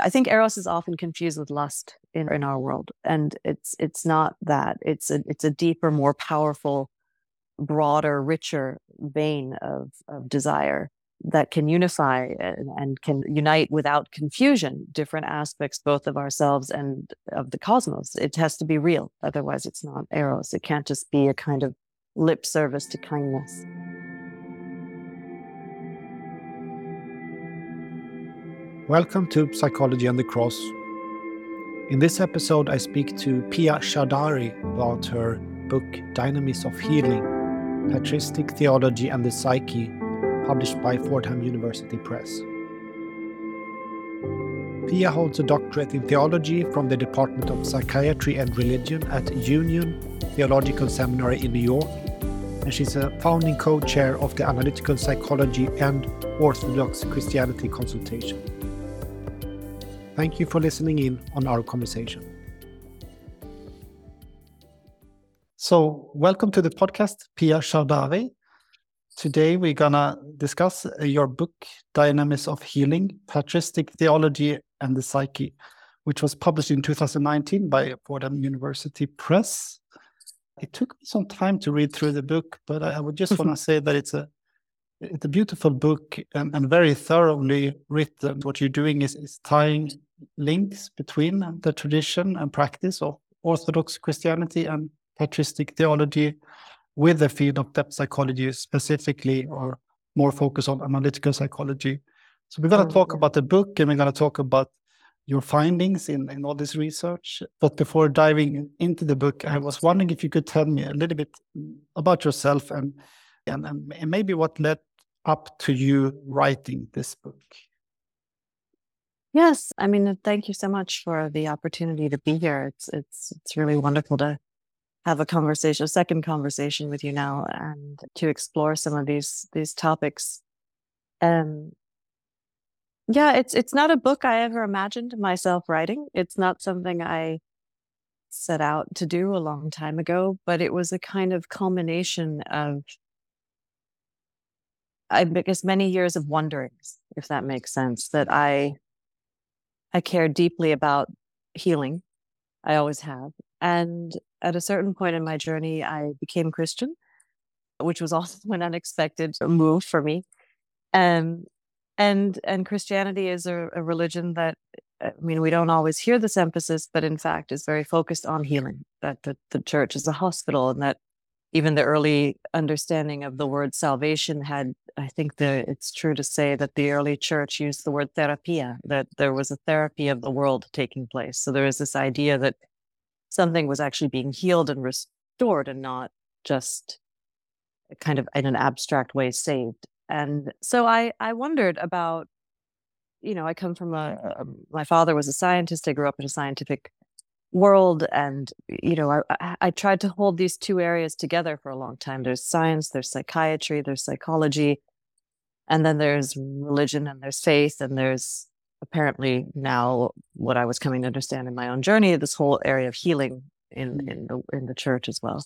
I think eros is often confused with lust in, in our world, and it's it's not that. It's a it's a deeper, more powerful, broader, richer vein of of desire that can unify and, and, can unite without confusion different aspects both of ourselves and of the cosmos. It has to be real, otherwise it's not eros. It can't just be a kind of lip service to kindness. Welcome to Psychology and the Cross. In this episode, I speak to Pia Chaudhari about her book Dynamis of Healing Patristic Theology and the Psyche, published by Fordham University Press. Pia holds a doctorate in theology from the Department of Psychiatry and Religion at Union Theological Seminary in New York, and she's a founding co chair of the Analytical Psychology and Orthodox Christianity Consultation. Thank you for listening in on our conversation. So, welcome to the podcast, Pia Chaudhari. Today, we're going to discuss uh, your book, Dynamis of Healing Patristic Theology and the Psyche, which was published in 2019 by Fordham University Press. It took me some time to read through the book, but I would just want to say that it's a it's a beautiful book and, and, very thoroughly written. What you're doing is, is tying links between the tradition and practice of Orthodox Christianity and patristic theology with the field of depth psychology specifically, or more focus on analytical psychology. So we're going to oh, talk about the book and we're going to talk about your findings in, in all this research. But before diving into the book, I was wondering if you could tell me a little bit about yourself and and, and maybe what led up to you writing this book. Yes, I mean, thank you so much for the opportunity to be here. It's it's it's really wonderful to have a conversation, a second conversation with you now, and to explore some of these these topics. Um, yeah, it's it's not a book I ever imagined myself writing. It's not something I set out to do a long time ago, but it was a kind of culmination of I guess many years of wonderings, if that makes sense, that I I care deeply about healing. I always have. And at a certain point in my journey, I became Christian, which was also an unexpected move for me. Um, and and Christianity is a, a religion that I mean, we don't always hear this emphasis, but in fact is very focused on healing, that the, the church is a hospital and that even the early understanding of the word salvation had i think that it's true to say that the early church used the word therapia that there was a therapy of the world taking place. So there is this idea that something was actually being healed and restored and not just kind of in an abstract way saved. And so i i wondered about you know i come from a, a um, my father was a scientist. I grew up in a scientific world and you know I, I tried to hold these two areas together for a long time. There's science there's psychiatry there's psychology and then there's religion and there's faith and there's apparently now what i was coming to understand in my own journey this whole area of healing in mm. in the in the church as well.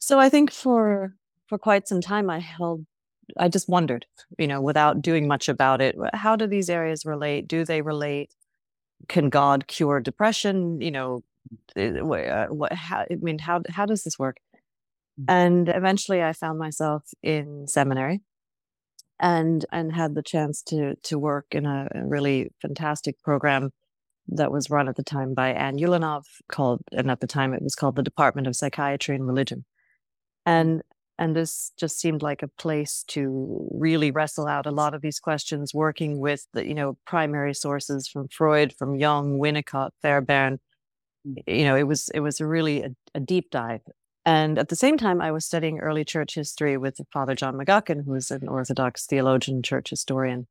So i think for for quite some time i held i just wondered you know without doing much about it how do these areas relate? Do they relate can God cure depression? You know, eh, uh, what, how, I mean, how, how does this work? Mm. And eventually I found myself in seminary and, and had the chance to, to work in a, a really fantastic program that was run at the time by Ann Ulanov called, and at the time it was called the Department of Psychiatry and Religion. And and this just seemed like a place to really wrestle out a lot of these questions working with the you know primary sources from freud from jung winnicott fairbairn mm. you know it was it was really a, a deep dive and at the same time i was studying early church history with father john mcguckin who's an orthodox theologian church historian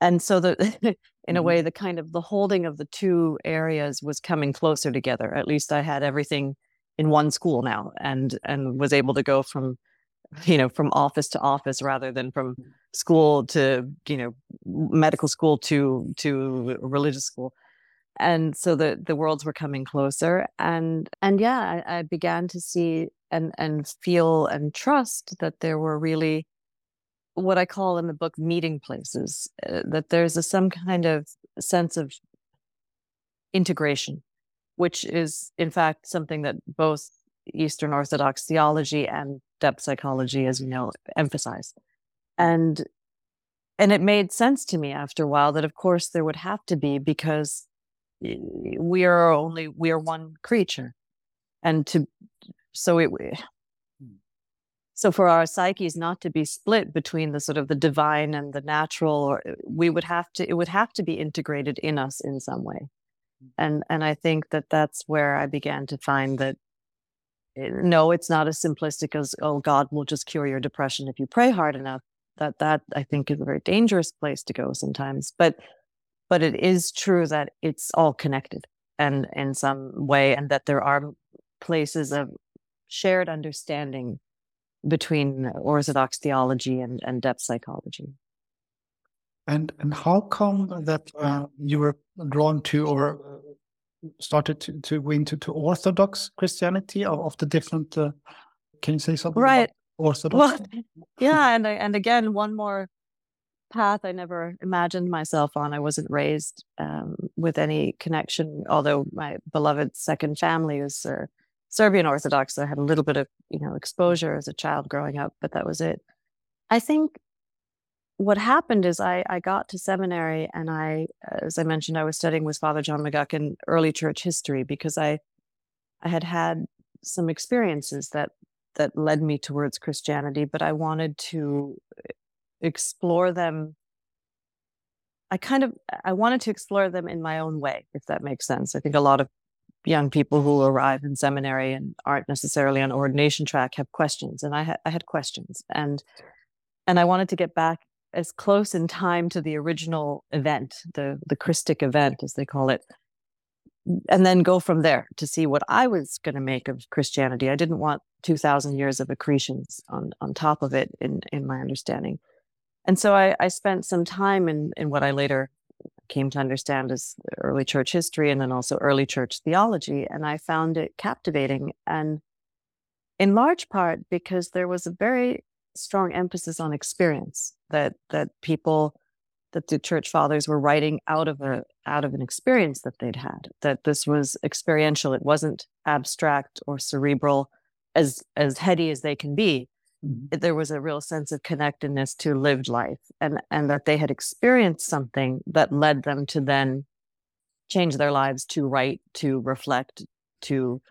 and so the in a mm-hmm. way the kind of the holding of the two areas was coming closer together at least i had everything in one school now and and was able to go from you know from office to office rather than from school to you know medical school to to religious school. And so the the worlds were coming closer and and yeah I, I began to see and and feel and trust that there were really what I call in the book meeting places, uh, that there's a, some kind of sense of integration, which is in fact something that both Eastern Orthodox theology and depth psychology, as you know, emphasize. And and it made sense to me after a while that of course there would have to be because we are only we are one creature and to so it hmm. so for our psyches not to be split between the sort of the divine and the natural or we would have to it would have to be integrated in us in some way. And and i think that that's where i began to find that eh, no it's not as simplistic as oh god will just cure your depression if you pray hard enough. That that i think is a very dangerous place to go sometimes. But but it is true that it's all connected and in some way and that there are places of shared understanding between orthodox theology and, and depth psychology and and how come that uh, you were drawn to or uh, started to, to go into to orthodox christianity of, of the different uh, can you say something right orthodox well yeah and and again one more path I never imagined myself on. I wasn't raised um, with any connection, although my beloved second family is uh, Serbian Orthodox. So I had a little bit of you know exposure as a child growing up, but that was it. I think what happened is I, I got to seminary and I, as I mentioned, I was studying with Father John McGuckin early church history because I I had had some experiences that that led me towards Christianity, but I wanted to eh, explore them. I kind of i wanted to explore them in my own way if that makes sense. I think a lot of young people who arrive in seminary and aren't necessarily on ordination track have questions and i had i had questions and and i wanted to get back as close in time to the original event the the christic event as they call it and then go from there to see what i was going to make of christianity i didn't want 2000 years of accretions on on top of it in in my understanding and so I, I spent some time in, in what I later came to understand as early church history and then also early church theology. And I found it captivating. And in large part because there was a very strong emphasis on experience that that people that the church fathers were writing out of a out of an experience that they'd had that this was experiential. It wasn't abstract or cerebral as as heady as they can be. Mm-hmm. there was a real sense of connectedness to lived life and and that they had experienced something that led them to then change their lives to write to reflect to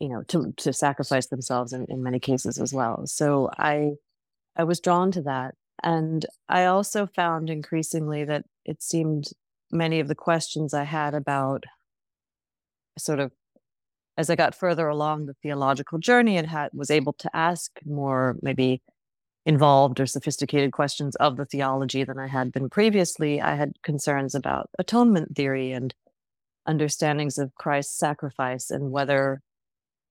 you know to to sacrifice themselves in, in many cases as well. So i i was drawn to that. And i also found increasingly that it seemed many of the questions i had about sort of as I got further along the theological journey and had was able to ask more maybe involved or sophisticated questions of the theology than I had been previously, I had concerns about atonement theory and understandings of Christ's sacrifice and whether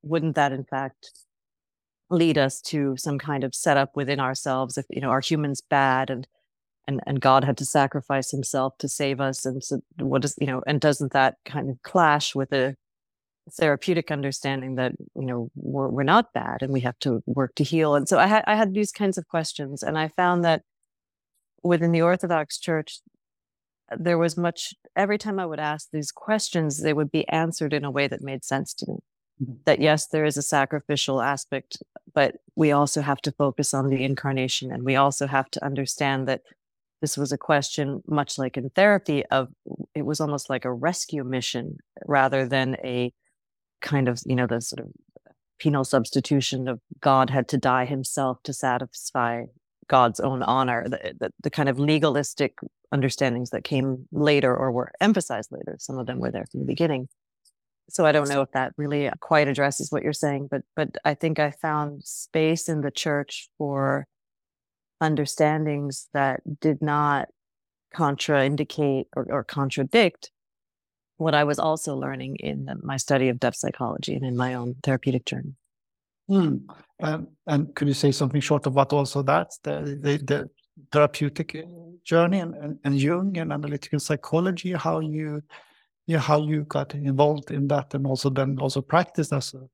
wouldn't that in fact lead us to some kind of setup within ourselves if you know are humans bad and and and God had to sacrifice himself to save us and so what is you know and doesn't that kind of clash with a therapeutic understanding that you know we're, we're not bad and we have to work to heal and so i had i had these kinds of questions and i found that within the orthodox church there was much every time i would ask these questions they would be answered in a way that made sense to me. Mm-hmm. that yes there is a sacrificial aspect but we also have to focus on the incarnation and we also have to understand that this was a question much like in therapy of it was almost like a rescue mission rather than a kind of you know the sort of penal substitution of God had to die himself to satisfy God's own honor, the, eh, the, the, kind of legalistic understandings that came later or were emphasized later. Some of them were there from the beginning. So I don't know if that really quite addresses what you're saying, but but I think I found space in the church for understandings that did not contraindicate or, or contradict what I was also learning in my study of depth psychology and in my own therapeutic journey. Um, and could you say something short about also that the, the, the therapeutic uh, journey and, and, and, Jung and analytical psychology, how you yeah, how you got involved in that and also then also practiced as a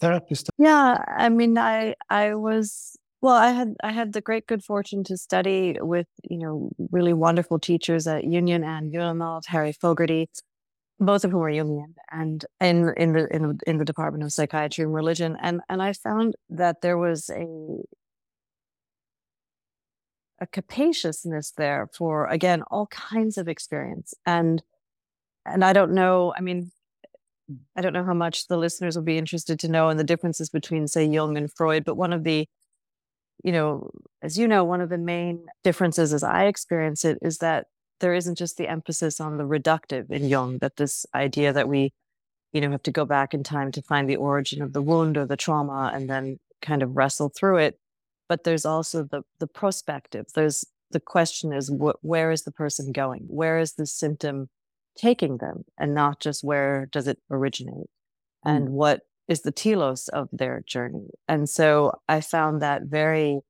therapist? Yeah, I mean, I I was Well, I had I had the great good fortune to study with you know really wonderful teachers at Union Ann Ulanov, Harry Fogarty, both of whom are Jungian, and in in the in in the Department of Psychiatry and Religion, and and I found that there was a a capaciousness there for again all kinds of experience and and I don't know. I mean, I don't know how much the listeners will be interested to know in the differences between, say, Jung and Freud, but one of the you know, as you know, one of the main differences as I experience it is that there isn't just the emphasis on the reductive in Jung, that this idea that we, you know, have to go back in time to find the origin of the wound or the trauma and then kind of wrestle through it. But there's also the the prospective. There's the question is wh- where is the person going? Where is the symptom taking them? And not just where does it originate? And mm. what is the telos of their journey. And so I found that very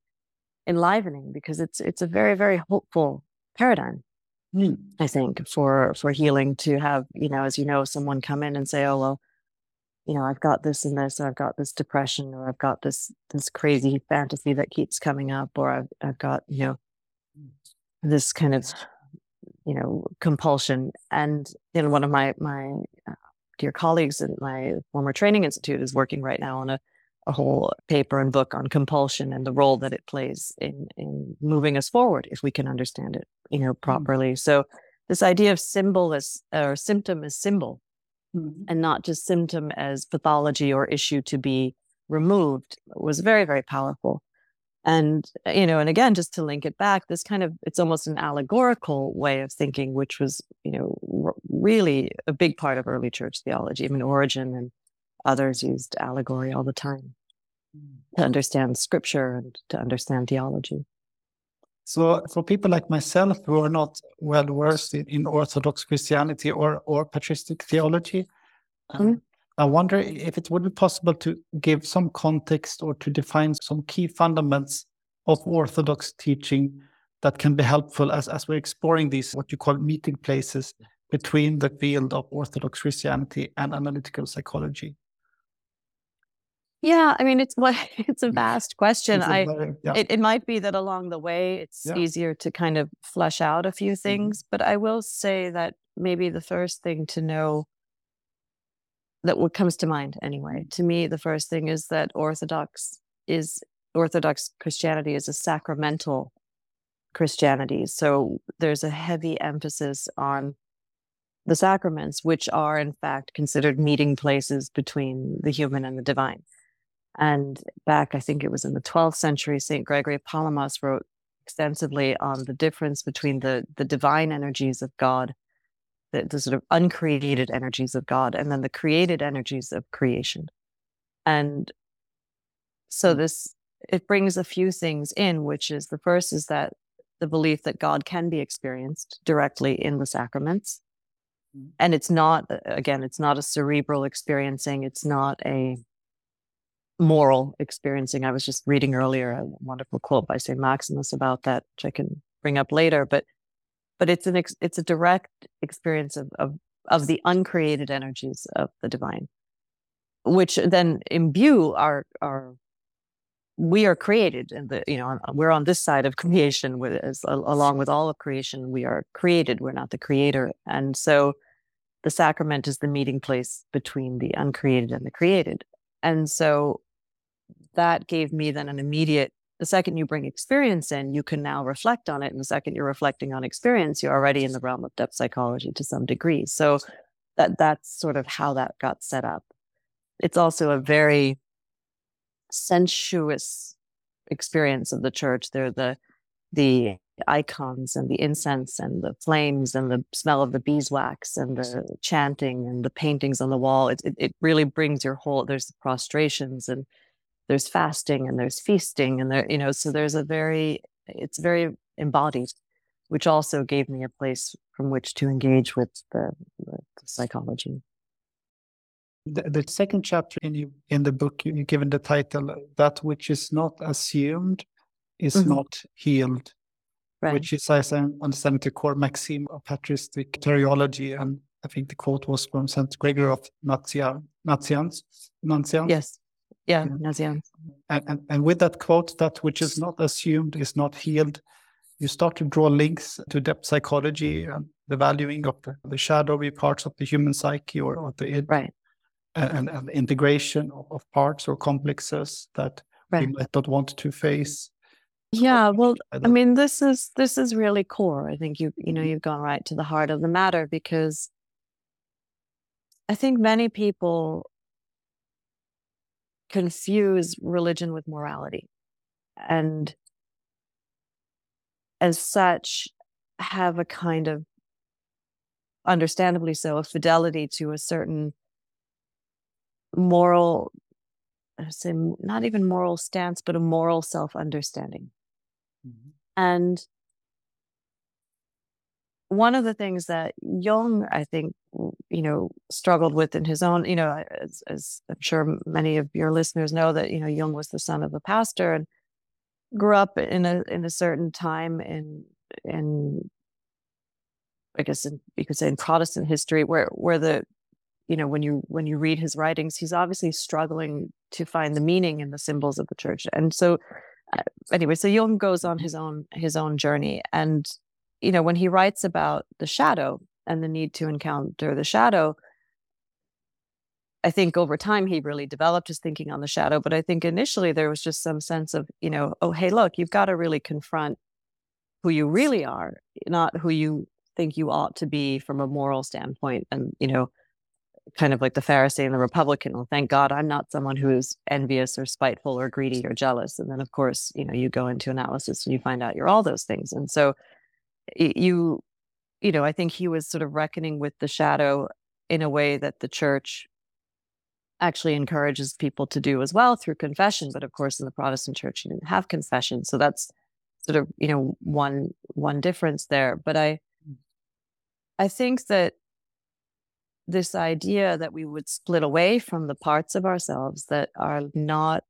enlivening because it's it's a very very hopeful paradigm. Mm. I think for for healing to have you know as you know someone come in and say oh well you know I've got this and this or I've got this depression or I've got this this crazy fantasy that keeps coming up or I've I've got you know this kind of you know compulsion and in one of my my uh, dear colleagues at my former training institute is working right now on a, a whole paper and book on compulsion and the role that it plays in in moving us forward if we can understand it you know mm. properly so this idea of symbol as or symptom as symbol mm. and not just symptom as pathology or issue to be removed was very very powerful and uh, you know and again just to link it back this kind of it's almost an allegorical way of thinking which was you know r- really a big part of early church theology. I mean Origen and others used allegory all the time mm. to understand scripture and to understand theology. So for people like myself who are not well versed in, in orthodox christianity or or patristic theology mm-hmm. Um, I wonder if it would be possible to give some context or to define some key fundamentals of Orthodox teaching that can be helpful as, as we're exploring these, what you call meeting places between the field of Orthodox Christianity and analytical psychology. Yeah, I mean it's what it's a vast question. I very, yeah. it, it might be that along the way it's yeah. easier to kind of flesh out a few mm-hmm. things, mm-hmm. but I will say that maybe the first thing to know that what comes to mind anyway. Mm-hmm. To me, the first thing is that Orthodox is Orthodox Christianity is a sacramental Christianity. So there's a heavy emphasis on the sacraments, which are in fact considered meeting places between the human and the divine. And back, I think it was in the 12th century, St. Gregory of Palamas wrote extensively on the difference between the, the divine energies of God the, the sort of uncreated energies of God and then the created energies of creation. And so mm. this it brings a few things in, which is the first is that the belief that God can be experienced directly in the sacraments. Mm. And it's not, again, it's not a cerebral experiencing, it's not a moral experiencing. I was just reading earlier a wonderful quote by St. Maximus about that, which I can bring up later. But but it's an ex- it's a direct experience of, of of the uncreated energies of the divine which then imbue our our we are created and the you know we're on this side of creation with as along with all of creation we are created we're not the creator. And so the sacrament is the meeting place between the uncreated and the created. And so that gave me then an immediate the second you bring experience in, you can now reflect on it. And the second you're reflecting on experience, you're already in the realm of depth psychology to some degree. So that that's sort of how that got set up. It's also a very sensuous experience of the church. They're the the icons and the incense and the flames and the smell of the beeswax and the chanting and the paintings on the wall. It, it, it really brings your whole, there's the prostrations and there's fasting and there's feasting and there you know so there's a very it's very embodied which also gave me a place from which to engage with the, the psychology the, the, second chapter in you in the book you given the title that which is not assumed is mm-hmm. not healed right. which is as i understand the core maxim of patristic soteriology and i think the quote was from st gregory of nazianz nazianz yes Yeah. And, and, and with that quote, that which is not assumed is not healed, you start to draw links to depth psychology and the valuing of the, the shadowy parts of the human psyche or, or the id, right. and, and integration of, of parts or complexes that right. we might not want to face. Yeah, well, I mean, this is this is really core. I think you you know you've gone right to the heart of the matter because I think many people confuse religion with morality, and as such, have a kind of understandably so a fidelity to a certain moral I say not even moral stance, but a moral self understanding. Mm-hmm. And one of the things that Jung, I think, you know, struggled with in his own, you know, as, as, I'm sure many of your listeners know that, you know, Jung was the son of a pastor and grew up in a in a certain time in in I guess in, you could say in Protestant history where where the you know when you when you read his writings he's obviously struggling to find the meaning in the symbols of the church. And so uh, anyway so jung goes on his own his own journey. And you know when he writes about the shadow and the need to encounter the shadow i think over time he really developed his thinking on the shadow but i think initially there was just some sense of you know oh hey look you've got to really confront who you really are not who you think you ought to be from a moral standpoint and you know kind of like the Pharisee and the Republican. Well, thank God I'm not someone who's envious or spiteful or greedy or jealous. And then, of course, you know, you go into analysis and you find out you're all those things. And so you, you know, I think he was sort of reckoning with the shadow in a way that the church actually encourages people to do as well through confession. But of course, in the Protestant church, you didn't have confession. So that's sort of, you know, one one difference there. But I mm. I think that this idea that we would split away from the parts of ourselves that are not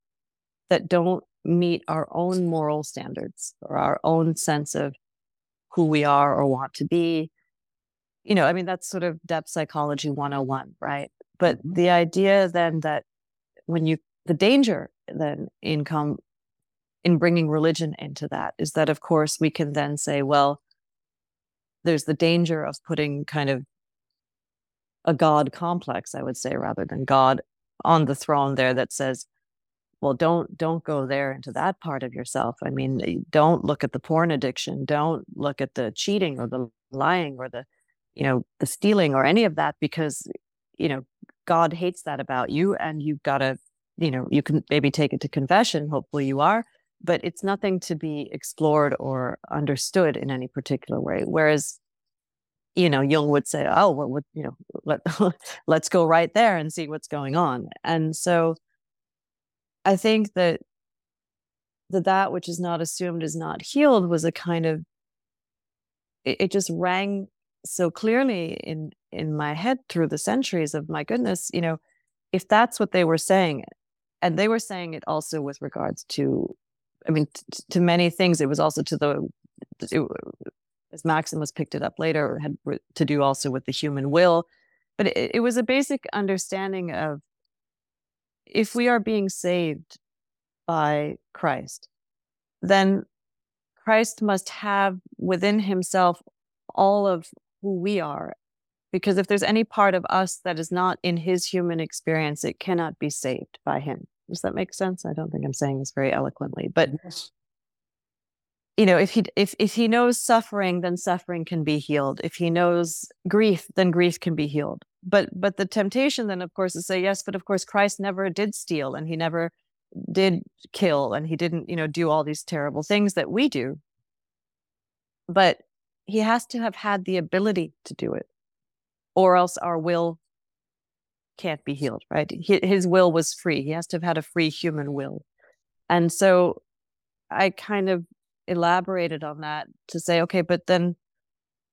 that don't meet our own moral standards or our own sense of who we are or want to be you know i mean that's sort of depth psychology 101 right but mm-hmm. the idea then that when you the danger then in come in bringing religion into that is that of course we can then say well there's the danger of putting kind of a God complex, I would say, rather than God on the throne there that says, well, don't don't go there into that part of yourself. I mean, eh, don't look at the porn addiction. Don't look at the cheating or the lying or the, you know, the stealing or any of that because, you know, God hates that about you, and you've got to, you know, you can maybe take it to confession. Hopefully, you are, but it's nothing to be explored or understood in any particular way. Whereas you know, Jung would say, "Oh, well, what, you know, let let's go right there and see what's going on." And so, I think that that that which is not assumed is not healed was a kind of it, it just rang so clearly in in my head through the centuries of my goodness, you know, if that's what they were saying, and they were saying it also with regards to, I mean, t- to many things. It was also to the it, as Maximus picked it up later, had to do also with the human will. But it, it was a basic understanding of if we are being saved by Christ, then Christ must have within himself all of who we are. Because if there's any part of us that is not in his human experience, it cannot be saved by him. Does that make sense? I don't think I'm saying this very eloquently, but yes you know if he if if he knows suffering then suffering can be healed if he knows grief then grief can be healed but but the temptation then of course is say yes but of course christ never did steal and he never did kill and he didn't you know do all these terrible things that we do. But he has to have had the ability to do it or else our will can't be healed right? His will was free. He has to have had a free human will. And so i kind of elaborated on that to say, okay, but then,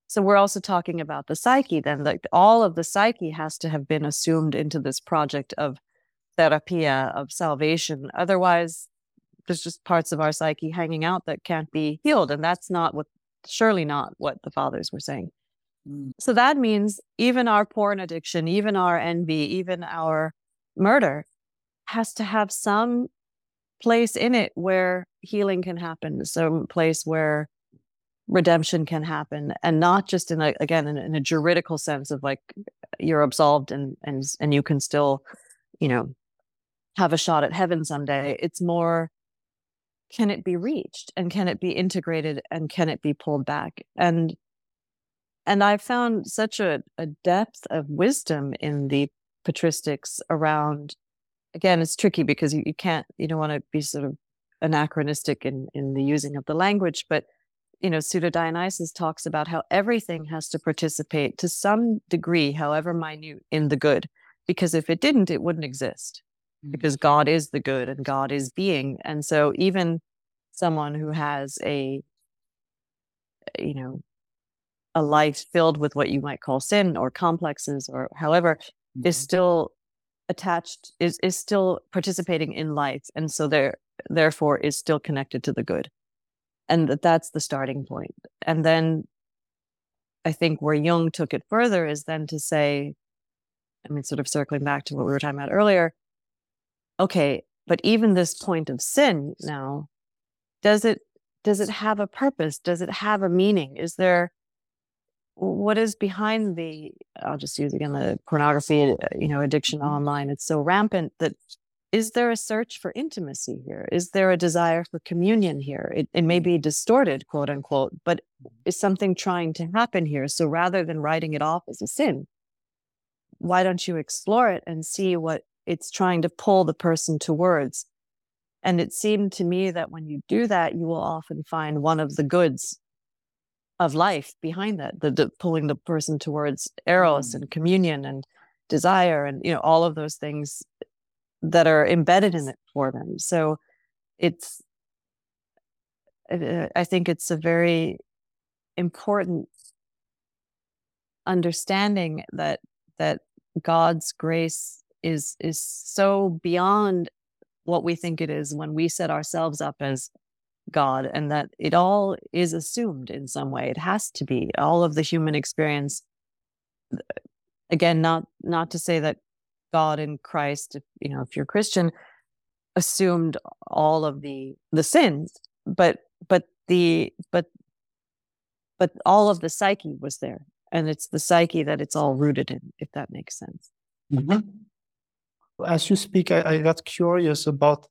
so we're also talking about the psyche, then like all of the psyche has to have been assumed into this project of therapia, of salvation. Otherwise, there's just parts of our psyche hanging out that can't be healed. And that's not what, surely not what the fathers were saying. Mm. So that means even our porn addiction, even our envy, even our murder has to have some place in it where healing can happen, some place where redemption can happen and not just in a again in, in, a juridical sense of like you're absolved and and and you can still you know have a shot at heaven someday. It's more can it be reached and can it be integrated and can it be pulled back? And and i found such a, a depth of wisdom in the patristics around again it's tricky because you, you can't you don't want to be sort of anachronistic in in the using of the language but you know pseudo dionysius talks about how everything has to participate to some degree however minute in the good because if it didn't it wouldn't exist mm. because god is the good and god is being and so even someone who has a you know a life filled with what you might call sin or complexes or however mm-hmm. is still attached is is still participating in life and so there therefore is still connected to the good and that that's the starting point. And then i think where jung took it further is then to say i mean sort of circling back to what we were talking about earlier okay but even this point of sin now does it does it have a purpose? Does it have a meaning? Is there what is behind the i'll just use again the pornography uh, you know addiction online. It's so rampant that is there a search for intimacy here? Is there a desire for communion here? It, it may be distorted quote unquote but is something trying to happen here? So rather than writing it off as a sin why don't you explore it and see what it's trying to pull the person towards? And it seemed to me that when you do that you will often find one of the goods of life behind that the, the pulling the person towards eros mm. and communion and desire and you know all of those things that are embedded in it for them so it's uh, uh, i think it's a very important understanding that that god's grace is is so beyond what we think it is when we set ourselves up as God and that it all is assumed in some way. It has to be all of the human experience. Again, not not to say that God in Christ, if, you know, if you're Christian, assumed all of the the sins, but but the but but all of the psyche was there, and it's the psyche that it's all rooted in. If that makes sense. Mm-hmm. As you speak, I, I got curious about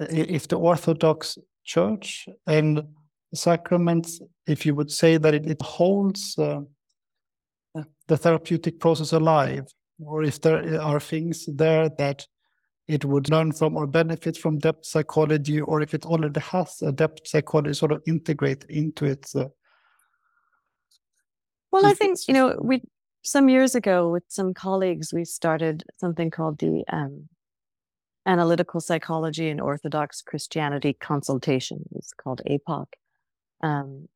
uh, if the Orthodox church and sacraments, if you would say that it, it holds uh, the therapeutic process alive, or if there are things there that it would learn from or benefit from depth psychology, or if it already has a depth psychology sort of integrate into it. Uh, well, I think you know we some years ago with some colleagues we started something called the um, analytical psychology and Orthodox Christianity consultation. It's called APOCC. Um,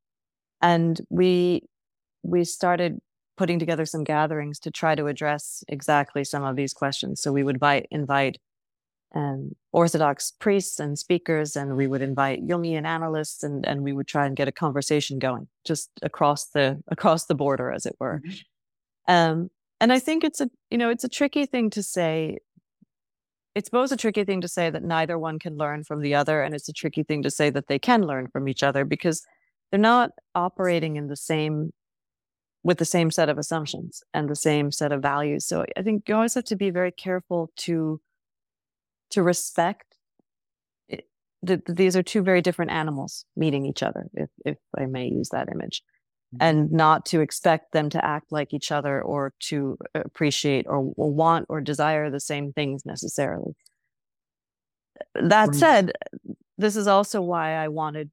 and we we started putting together some gatherings to try to address exactly some of these questions. So we would invite invite um, Orthodox priests and speakers, and we would invite Jungian analysts, and and we would try and get a conversation going just across the across the border, as it were. Mm-hmm. Um, and I think it's a you know it's a tricky thing to say it's both a tricky thing to say that neither one can learn from the other, and it's a tricky thing to say that they can learn from each other because they're not operating in the same with the same set of assumptions and the same set of values. So I think you always have to be very careful to to respect it, that these are two very different animals meeting each other, if if I may use that image. Mm-hmm. and not to expect them to act like each other or to appreciate or, or want or desire the same things necessarily. That said, this is also why I wanted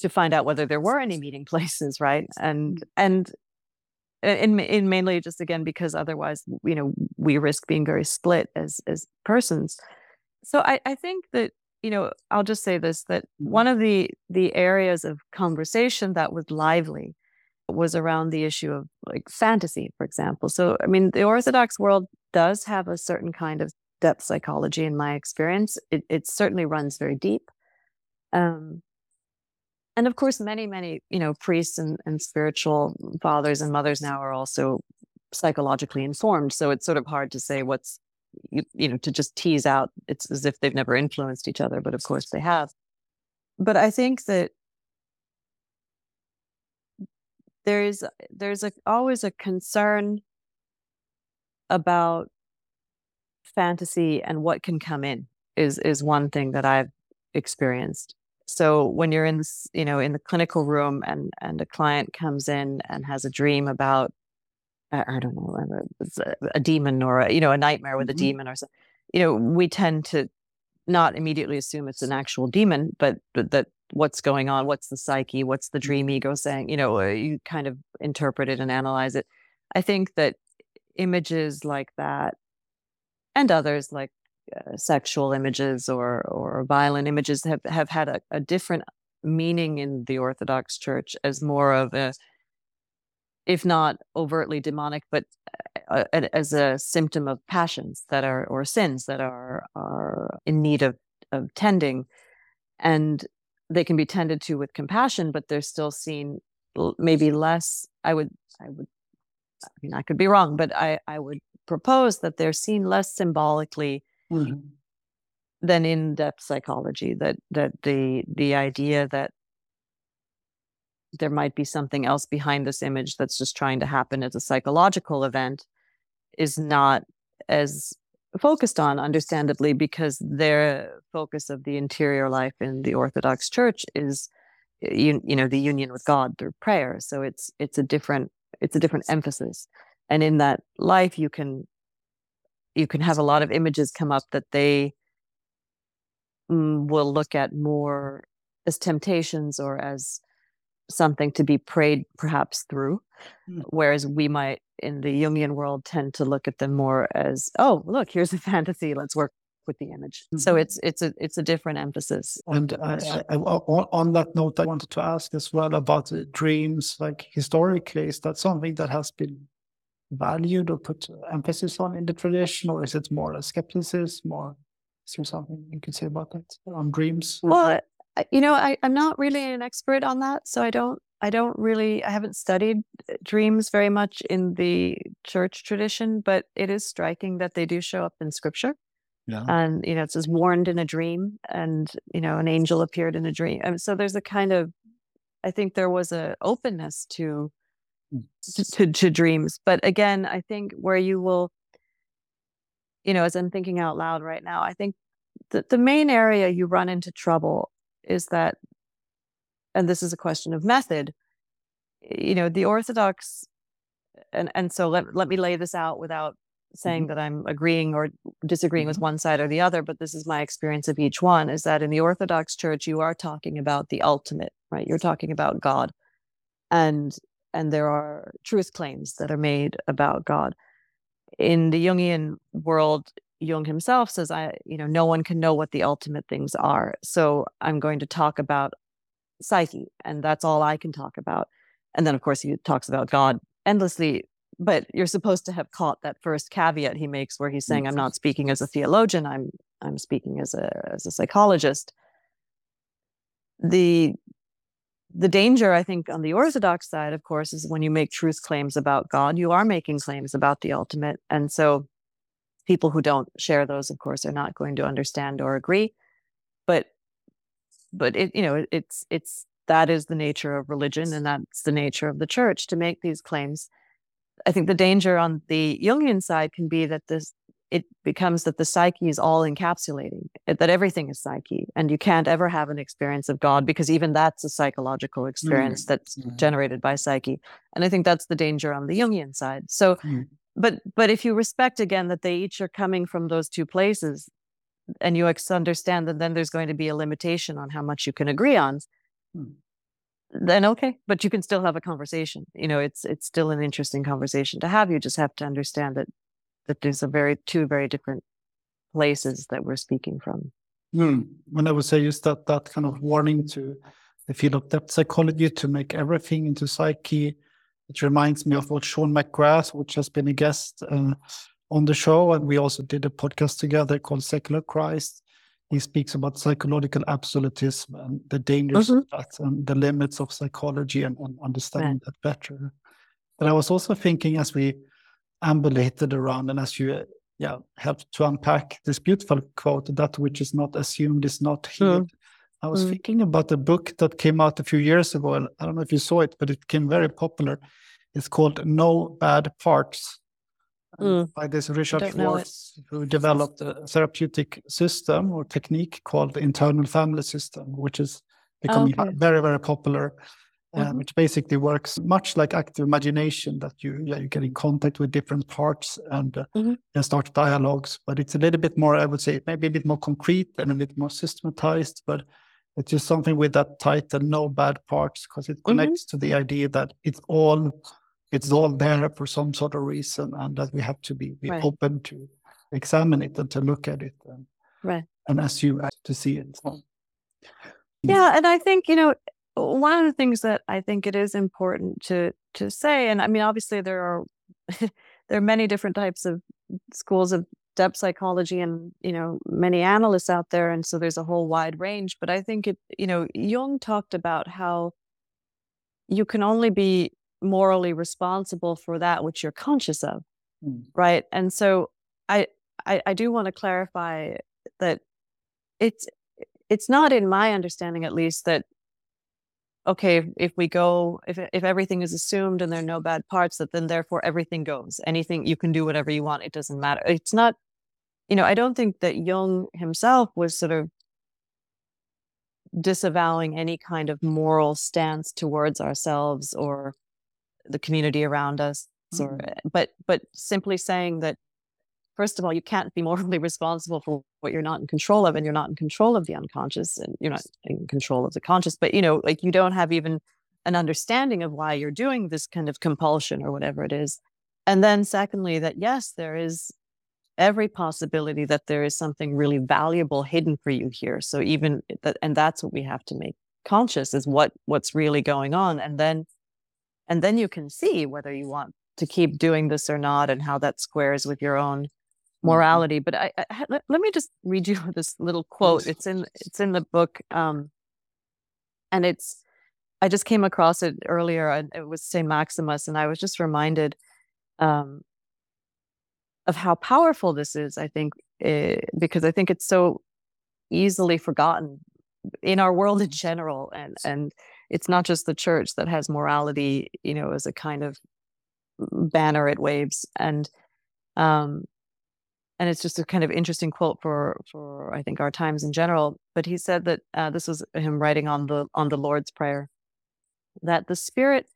to find out whether there were any meeting places, right? And mm-hmm. And in, in mainly just again because otherwise, you know, we risk being very split as as persons. So I, I think that you know i'll just say this that mm-hmm. one of the the areas of conversation that was lively was around the issue of like fantasy, for example. So, I mean, the Orthodox world does have a certain kind of depth psychology, in my experience. It, it certainly runs very deep. Um, and of course, many, many, you know, priests and, and spiritual fathers and mothers now are also psychologically informed. So it's sort of hard to say what's you, you know to just tease out it's as if they've never influenced each other but of course they have but i think that there is there's a, always a concern about fantasy and what can come in is is one thing that I've experienced. So when you're in this, you know, in the clinical room and and a client comes in and has a dream about I, don't know a, a, demon or a, you know a nightmare with mm-hmm. a demon or something, you know, we tend to not immediately assume it's an actual demon, but, but that what's going on, what's the psyche, what's the dream ego saying, you know, you kind of interpret it and analyze it. I think that images like that and others like uh, sexual images or or violent images have have had a, a different meaning in the Orthodox Church as more of a if not overtly demonic, but uh, as a symptom of passions that are or sins that are are in need of of tending, and they can be tended to with compassion, but they're still seen maybe less. I would I would I mean I could be wrong, but I I would propose that they're seen less symbolically mm-hmm. than in-depth psychology. That that the the idea that there might be something else behind this image that's just trying to happen as a psychological event is not as focused on understandably because their focus of the interior life in the orthodox church is you, you know the union with god through prayer so it's it's a different it's a different emphasis and in that life you can you can have a lot of images come up that they mm, will look at more as temptations or as something to be prayed perhaps through mm. whereas we might in the jungian world tend to look at them more as oh look here's a fantasy let's work with the image mm-hmm. so it's it's a it's a different emphasis and I, I, on, on that note i wanted to ask as well about dreams like historically is that something that has been valued or put emphasis on in the tradition or is it more a skepticism or is there something you can say about that on dreams? Well you know I, i'm not really an expert on that so i don't i don't really i haven't studied uh, dreams very much in the church tradition but it is striking that they do show up in scripture. Yeah. and you know it says warned in a dream and you know an angel appeared in a dream. And so there's a kind of i think there was a openness to to, to dreams but again i think where you will you know as i'm thinking out loud right now i think the, the main area you run into trouble is that, and this is a question of method, you know, the Orthodox, and, and so let, let me lay this out without saying mm-hmm. that I'm agreeing or disagreeing mm-hmm. with one side or the other, but this is my experience of each one is that in the Orthodox Church, you are talking about the ultimate, right? You're talking about God. And and there are truth claims that are made about God. In the Jungian world, Jung himself says, I, you know, no one can know what the ultimate things are. So I'm going to talk about psyche, and that's all I can talk about. And then, of course, he talks about God endlessly. But you're supposed to have caught that first caveat he makes, where he's saying, "I'm not speaking as a theologian. I'm I'm speaking as a as a psychologist." The the danger, I think, on the Orthodox side, of course, is when you make truth claims about God, you are making claims about the ultimate, and so people who don't share those of course are not going to understand or agree. But but it you know it's it's that is the nature of religion and that's the nature of the church to make these claims. I think the danger on the jungian side can be that this it becomes that the psyche is all encapsulating that everything is psyche and you can't ever have an experience of god because even that's a psychological experience mm that's mm. generated by psyche and i think that's the danger on the jungian side. So mm. but but if you respect again that they each are coming from those two places and you understand that then there's going to be a limitation on how much you can agree on hmm. then okay but you can still have a conversation. You know it's it's still an interesting conversation to have. You just have to understand that that there's a very two very different places that we're speaking from hmm. when i would say use that that kind of warning to the field of depth psychology to make everything into psyche it reminds me of what Sean McGrath, which has been a guest uh, on the show, and we also did a podcast together called Secular Christ. He speaks about psychological absolutism and the dangers mm-hmm. of that and the limits of psychology and, and understanding that better. But I was also thinking as we ambulated around and as you yeah help to unpack this beautiful quote that which is not assumed is not healed. Mm. I was mm. thinking about a book that came out a few years ago. And I don't know if you saw it, but it became very popular. It's called No Bad Parts mm. by this Richard Schwartz, who developed a therapeutic system or technique called the internal family system, which is becoming okay. very, very popular. Uh, mm-hmm. which basically works much like active imagination that you yeah, you get in contact with different parts and, uh, mm-hmm. and start dialogues but it's a little bit more i would say maybe a bit more concrete and a bit more systematized but it's just something with that title no bad parts because it mm-hmm. connects mm-hmm. to the idea that it's all it's all there for some sort of reason and that we have to be, be right. open to examine it and to look at it and, right. and as you to see it so, yeah and i think you know one of the things that i think it is important to to say and i mean obviously there are there are many different types of schools of depth psychology and you know many analysts out there and so there's a whole wide range but i think it you know jung talked about how you can only be morally responsible for that which you're conscious of mm. right and so I, I i do want to clarify that it's it's not in my understanding at least that okay if, we go if if everything is assumed and there are no bad parts that then therefore everything goes anything you can do whatever you want it doesn't matter it's not you know i don't think that jung himself was sort of disavowing any kind of moral stance towards ourselves or the community around us mm-hmm. or but but simply saying that first of all you can't be morally responsible for what you're not in control of and you're not in control of the unconscious and you're not in control of the conscious. But you know like you don't have even an understanding of why you're doing this kind of compulsion or whatever it is. And then secondly that yes there is every possibility that there is something really valuable hidden for you here. So even that and that's what we have to make conscious is what what's really going on. And then and then you can see whether you want to keep doing this or not and how that squares with your own. Morality but I, I let, let, me just read you this little quote. It's in it's in the book um and it's i just came across it earlier and it was saint maximus and i was just reminded um of how powerful this is i think eh, because i think it's so easily forgotten in our world in general and and it's not just the church that has morality you know as a kind of banner it waves and um and it's just a kind of interesting quote for for i think our times in general but he said that uh, this was him writing on the on the lord's prayer that the spirit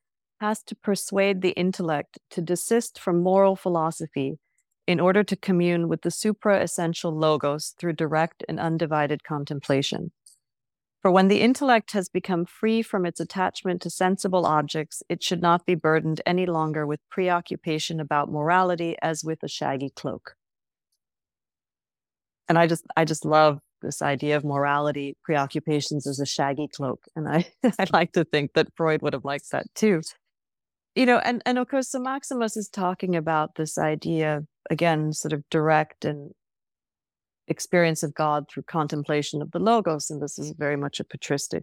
has to persuade the intellect to desist from moral philosophy in order to commune with the supra essential logos through direct and undivided contemplation for when the intellect has become free from its attachment to sensible objects, it should not be burdened any longer with preoccupation about morality as with a shaggy cloak. And I just I just love this idea of morality, preoccupations as a shaggy cloak. And I, I like to think that Freud would have liked that too. You know, and, and of course, so Maximus is talking about this idea, again, sort of direct and experience of God through contemplation of the logos, and this is very much a patristic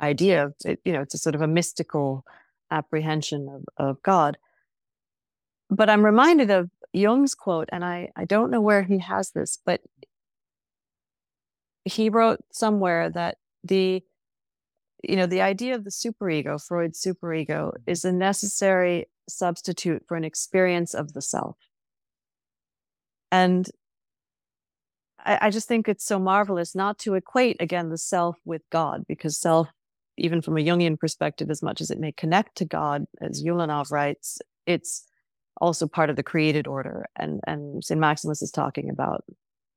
idea. It, you know, it's a sort of a mystical apprehension of, of God. But I'm reminded of Jung's quote, and I, I don't know where he has this, but he wrote somewhere that the you know the idea of the superego freud's superego mm-hmm. is a necessary substitute for an experience of the self and I, I just think it's so marvelous not to equate again the self with God, because self, even from a Jungian perspective, as much as it may connect to God, as Ulanov writes, it's also part of the created order. And and St. Maximus is talking about,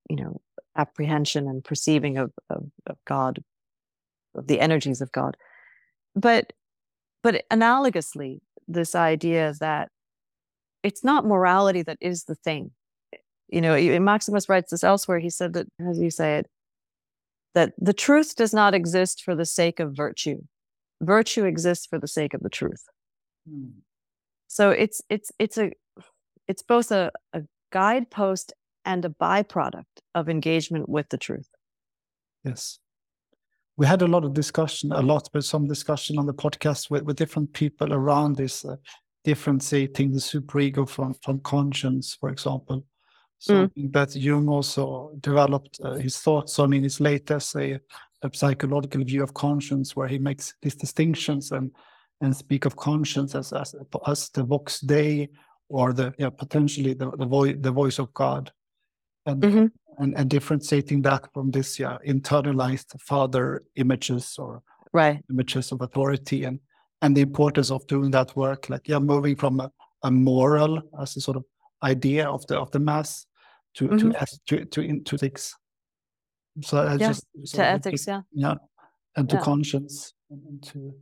you know, apprehension and perceiving of, of, of God, of the energies of God. But but analogously, this idea that it's not morality that is the thing you know, Maximus writes this elsewhere. He said that, as you say it, that the truth does not exist for the sake of virtue. Virtue exists for the sake of the truth. Hmm. So it's it's it's a it's both a, a guidepost and a byproduct of engagement with the truth. Yes. We had a lot of discussion, a lot, but some discussion on the podcast with, with different people around this uh, differentiating the superego from, from conscience, for example. something mm. that Jung also developed uh, his thoughts on in his late essay, A Psychological View of Conscience, where he makes these distinctions and and speak of conscience as as, as the vox dei or the yeah, potentially the the, voice the voice of God, and mm-hmm. and, and differentiating that from this yeah internalized father images or right images of authority and and the importance of doing that work like yeah moving from a, a moral as a sort of idea of the of the mass to mm-hmm. to to to into ethics so I yeah, just to ethics yeah yeah and to yeah. conscience and to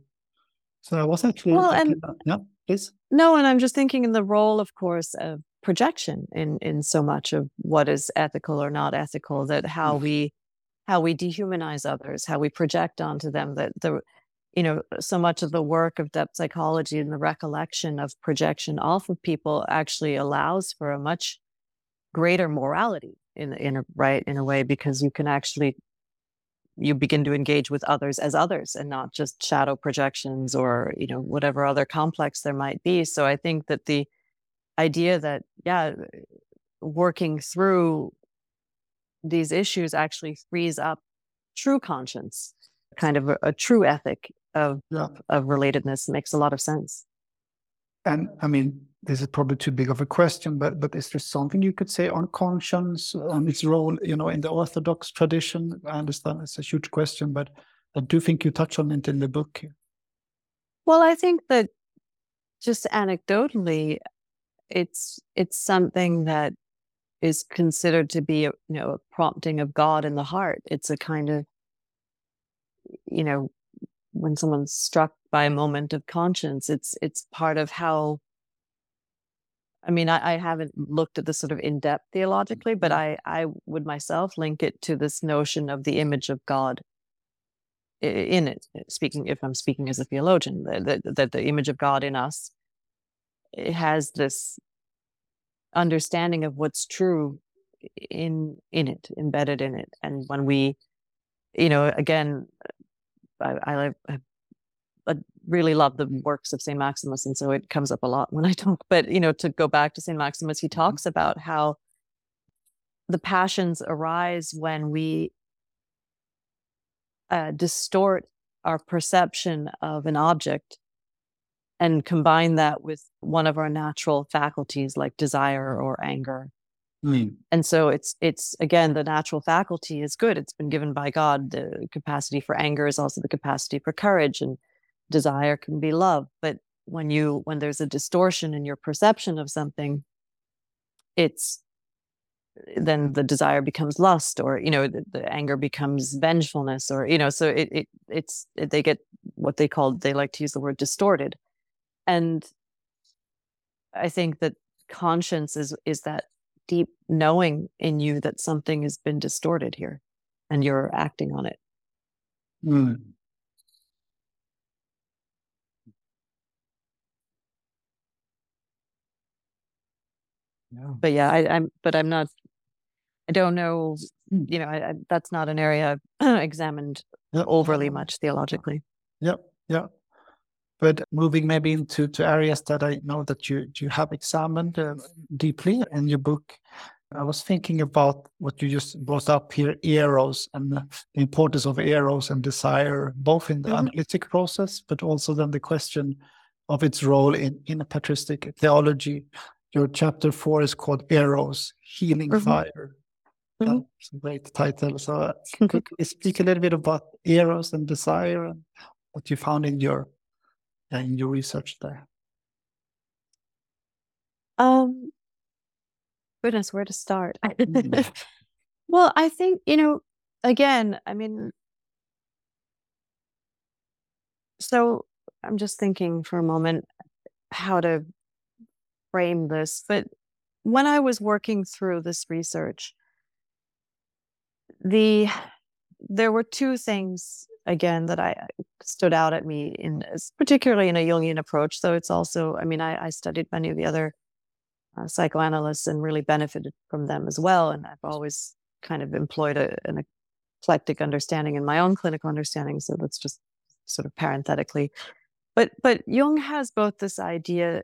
so I was actually well, and, yeah, please. No, and I'm just thinking in the role, of course, of projection in in so much of what is ethical or not ethical. That how mm. we how we dehumanize others, how we project onto them. That the you know so much of the work of depth psychology and the recollection of projection off of people actually allows for a much greater morality in in a right in a way because you can actually you begin to engage with others as others and not just shadow projections or you know whatever other complex there might be so i think that the idea that yeah working through these issues actually frees up true conscience kind of a, a true ethic of yeah. of relatedness makes a lot of sense and i mean this is probably too big of a question, but but is there something you could say on conscience, on its role, you know, in the Orthodox tradition? I understand it's a huge question, but I do think you touch on it in the book. Well, I think that just anecdotally, it's it's something that is considered to be a you know a prompting of God in the heart. It's a kind of you know when someone's struck by a moment of conscience, it's it's part of how I mean, I, I, haven't looked at this sort of in depth theologically, but mm-hmm. I, I would myself link it to this notion of the image of God in it. Speaking, if I'm speaking as a theologian, that, that the image of God in us it has this understanding of what's true in in it, embedded in it, and when we, you know, again, I, I, I really love the works of St. Maximus, and so it comes up a lot when I talk. But you know, to go back to St. Maximus, he mm-hmm. talks about how the passions arise when we uh, distort our perception of an object and combine that with one of our natural faculties like desire or anger. Mm. and so it's it's again the natural faculty is good. It's been given by god. The capacity for anger is also the capacity for courage and desire can be love. But when you when there's a distortion in your perception of something it's then the desire becomes lust or you know the, the anger becomes vengefulness or you know so it, it it's it, they get what they call they like to use the word distorted and i think that conscience is is that deep knowing in you that something has been distorted here and you're acting on it mm. But yeah, I, am but I'm not. I don't know. Hmm. You know, I, I, that's not an area I've examined yep. overly much theologically. Yep. Yeah. But moving maybe into to areas that I know that you you have examined uh, deeply in your book, I was thinking about what you just brought up here, eros, and the importance of eros and desire, both in the mm-hmm. analytic process, but also then the question of its role in in a patristic theology your chapter four is called Eros, Healing mm-hmm. Fire. Mm-hmm. That's a great title. So, uh, could you speak a little bit about Eros and desire and what you found in your in your research there? Um, goodness, where to start? Mm. well, I think you know. Again, I mean, so I'm just thinking for a moment how to frame this, but when I was working through this research, the there were two things again that I stood out at me in particularly in a Jungian approach. Though it's also, I mean, I, I studied many of the other uh, psychoanalysts and really benefited from them as well. And I've always kind of employed a, an eclectic understanding in my own clinical understanding. So that's just sort of parenthetically. But but Jung has both this idea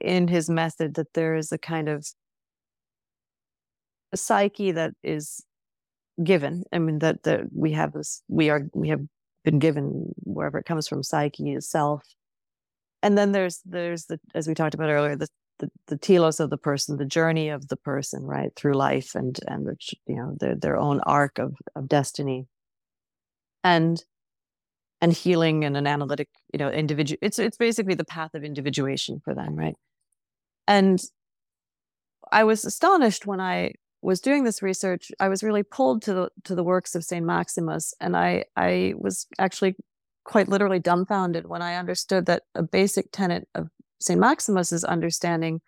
in his method that there is a kind of a psyche that is given. I mean that that we have this we are we have been given wherever it comes from psyche is self. And then there's there's the as we talked about earlier the the, the telos of the person, the journey of the person, right, through life and and the, you know their their own arc of of destiny, and and healing and an analytic, you know, individual. It's it's basically the path of individuation for them, right? And I was astonished when I was doing this research. I was really pulled to the to the works of Saint Maximus, and I I was actually quite literally dumbfounded when I understood that a basic tenet of St. Maximus's understanding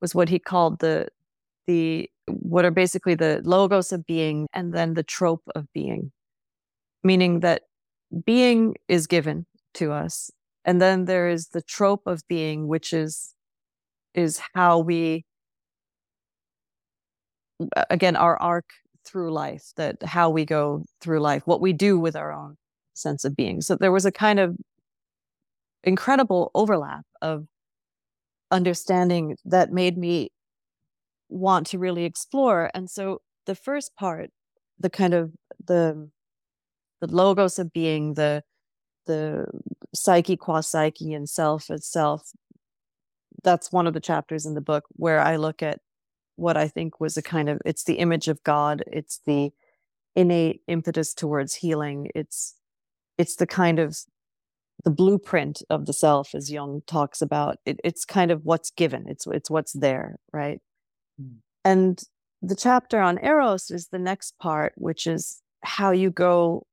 was what he called the the what are basically the logos of being and then the trope of being meaning that being is given to us and then there is the trope of being which is is how we again our arc through life that how we go through life what we do with our own sense of being so there was a kind of incredible overlap of understanding that made me want to really explore. And so the first part, the kind of the the logos of being, the the psyche qua psyche and self itself, that's one of the chapters in the book where I look at what I think was a kind of it's the image of God, it's the innate impetus towards healing, it's it's the kind of the blueprint of the self, as Jung talks about. It, it's kind of what's given. It's it's what's there, right? Mm. And the chapter on eros is the next part, which is how you go.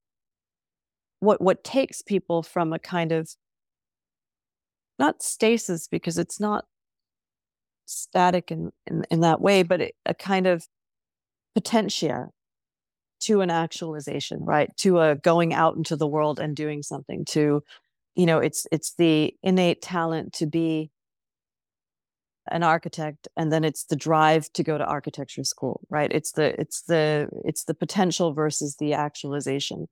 What what takes people from a kind of not stasis because it's not static in in, in that way, but it, a kind of potentia to an actualization, right? To a going out into the world and doing something, to you know it's it's the innate talent to be an architect and then it's the drive to go to architecture school right it's the it's the it's the potential versus the actualization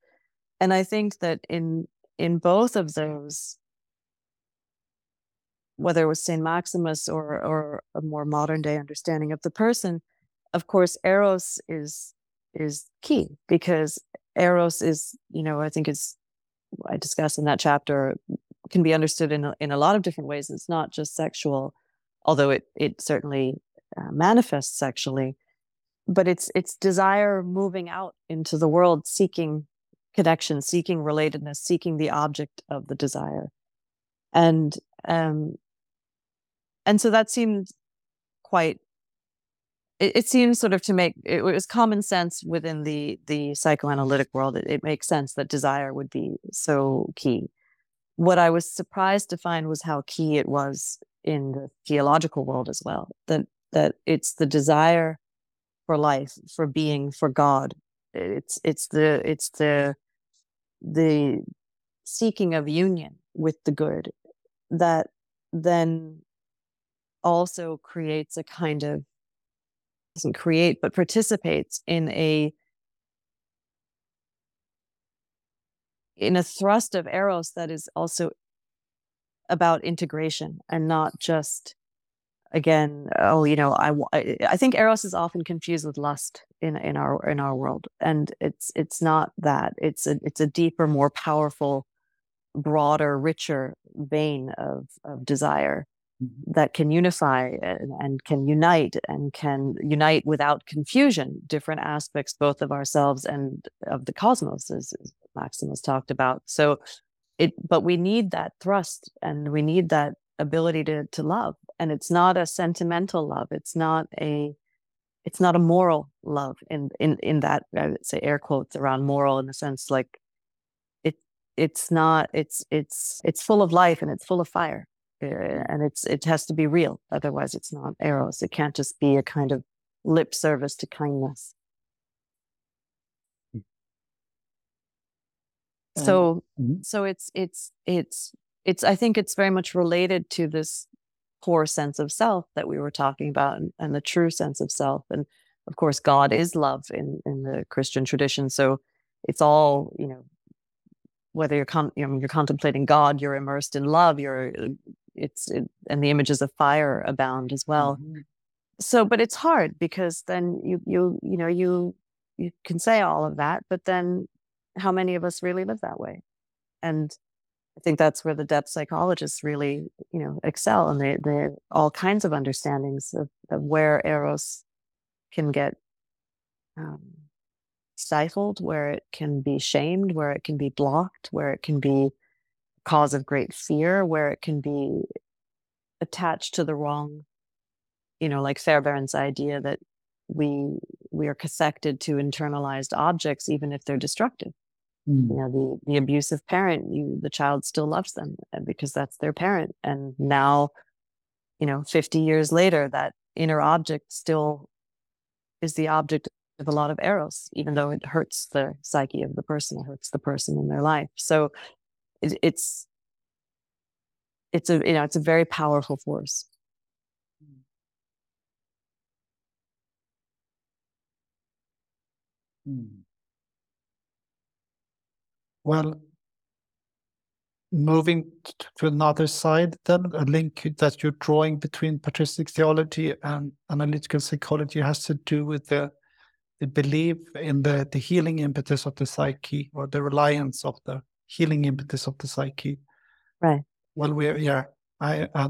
and i think that in in both of those whether it was St. Maximus or or a more modern day understanding of the person, of course, eros is is key because eros is, you know, I think is I discuss in that chapter can be understood in a, in a lot of different ways. It's not just sexual, although it it certainly uh, manifests sexually, but it's it's desire moving out into the world, seeking connection, seeking relatedness, seeking the object of the desire, and um, and so that seemed quite it, it seems sort of to make it, was common sense within the the psychoanalytic world. It, it makes sense that desire would be so key. What I was surprised to find was how key it was in the theological world as well. That that it's the desire for life, for being, for God. It's it's the it's the the seeking of union with the good that then also creates a kind of doesn't create but participates in a in a thrust of eros that is also about integration and not just again oh you know i i think eros is often confused with lust in in our in our world and it's it's not that it's a it's a deeper more powerful broader richer vein of of desire. That can unify and, can unite and can unite without confusion different aspects both of ourselves and of the cosmos as, as maximus talked about. So it but we need that thrust and we need that ability to to love. And it's not a sentimental love. It's not a it's not a moral love in in in that i would say air quotes around moral in the sense like it it's not it's it's it's full of life and it's full of fire and it's it has to be real otherwise it's not eros. It can't just be a kind of lip service to kindness. Um, so mm-hmm. so it's it's it's it's i think it's very much related to this core sense of self that we were talking about and, and the true sense of self. And of course god is love in in the christian tradition. So it's all you know whether you're con- you know, you're contemplating God, you're immersed in love, you're it's it, and the images of fire abound as well. Mm-hmm. so but it's hard because then you you you know you you can say all of that but then how many of us really live that way and i think that's where the depth psychologists really you know excel and they they all kinds of understandings of, of where eros can get um, stifled where it can be shamed where it can be blocked where it can be cause of great fear where it can be attached to the wrong you know, like Fairbairn's idea that we we are connected to internalized objects even if they're destructive. Mm. You know, the the abusive parent, you the child still loves them uh, because that's their parent. And now, you know, 50 years later, that inner object still is the object of a lot of eros, even though it hurts the psyche of the person, it hurts the person in their life. So it, it's it's a you know it's a very powerful force. Hmm. Well, moving to another side, then a link that you're drawing between patristic theology and analytical psychology has to do with the the belief in the the healing impetus of the psyche or the reliance of the healing impetus of the psyche. Right. Well, we're yeah. I I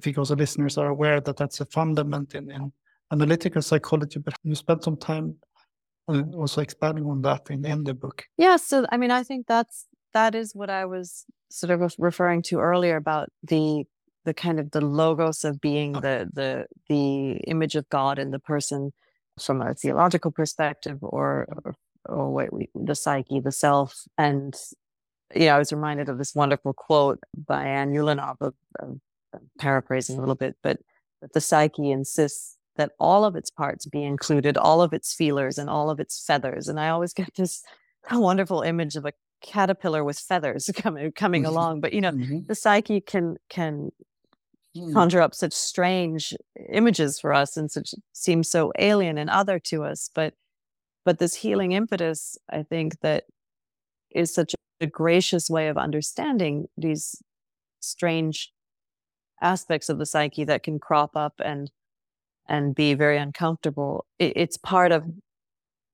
think also listeners are aware that that's a fundament in, in analytical psychology. But you spent some time uh, also expanding on that in, in the book. Yeah, so I mean, I think that's that is what I was sort of referring to earlier about the the kind of the logos of being the the the image of God in the person from a theological perspective or or, or what we, the psyche, the self. And you know, I was reminded of this wonderful quote by Ann Ulanov of, of, of paraphrasing a little bit, but that the psyche insists that all of its parts be included, all of its feelers and all of its feathers. And I always get this wonderful image of a caterpillar with feathers coming coming mm-hmm. along. But you know, mm-hmm. the psyche can can mm. conjure up such strange images for us and such seem so alien and other to us. But but this healing impetus, I think that is such a gracious way of understanding these strange aspects of the psyche that can crop up and and be very uncomfortable it, it's part of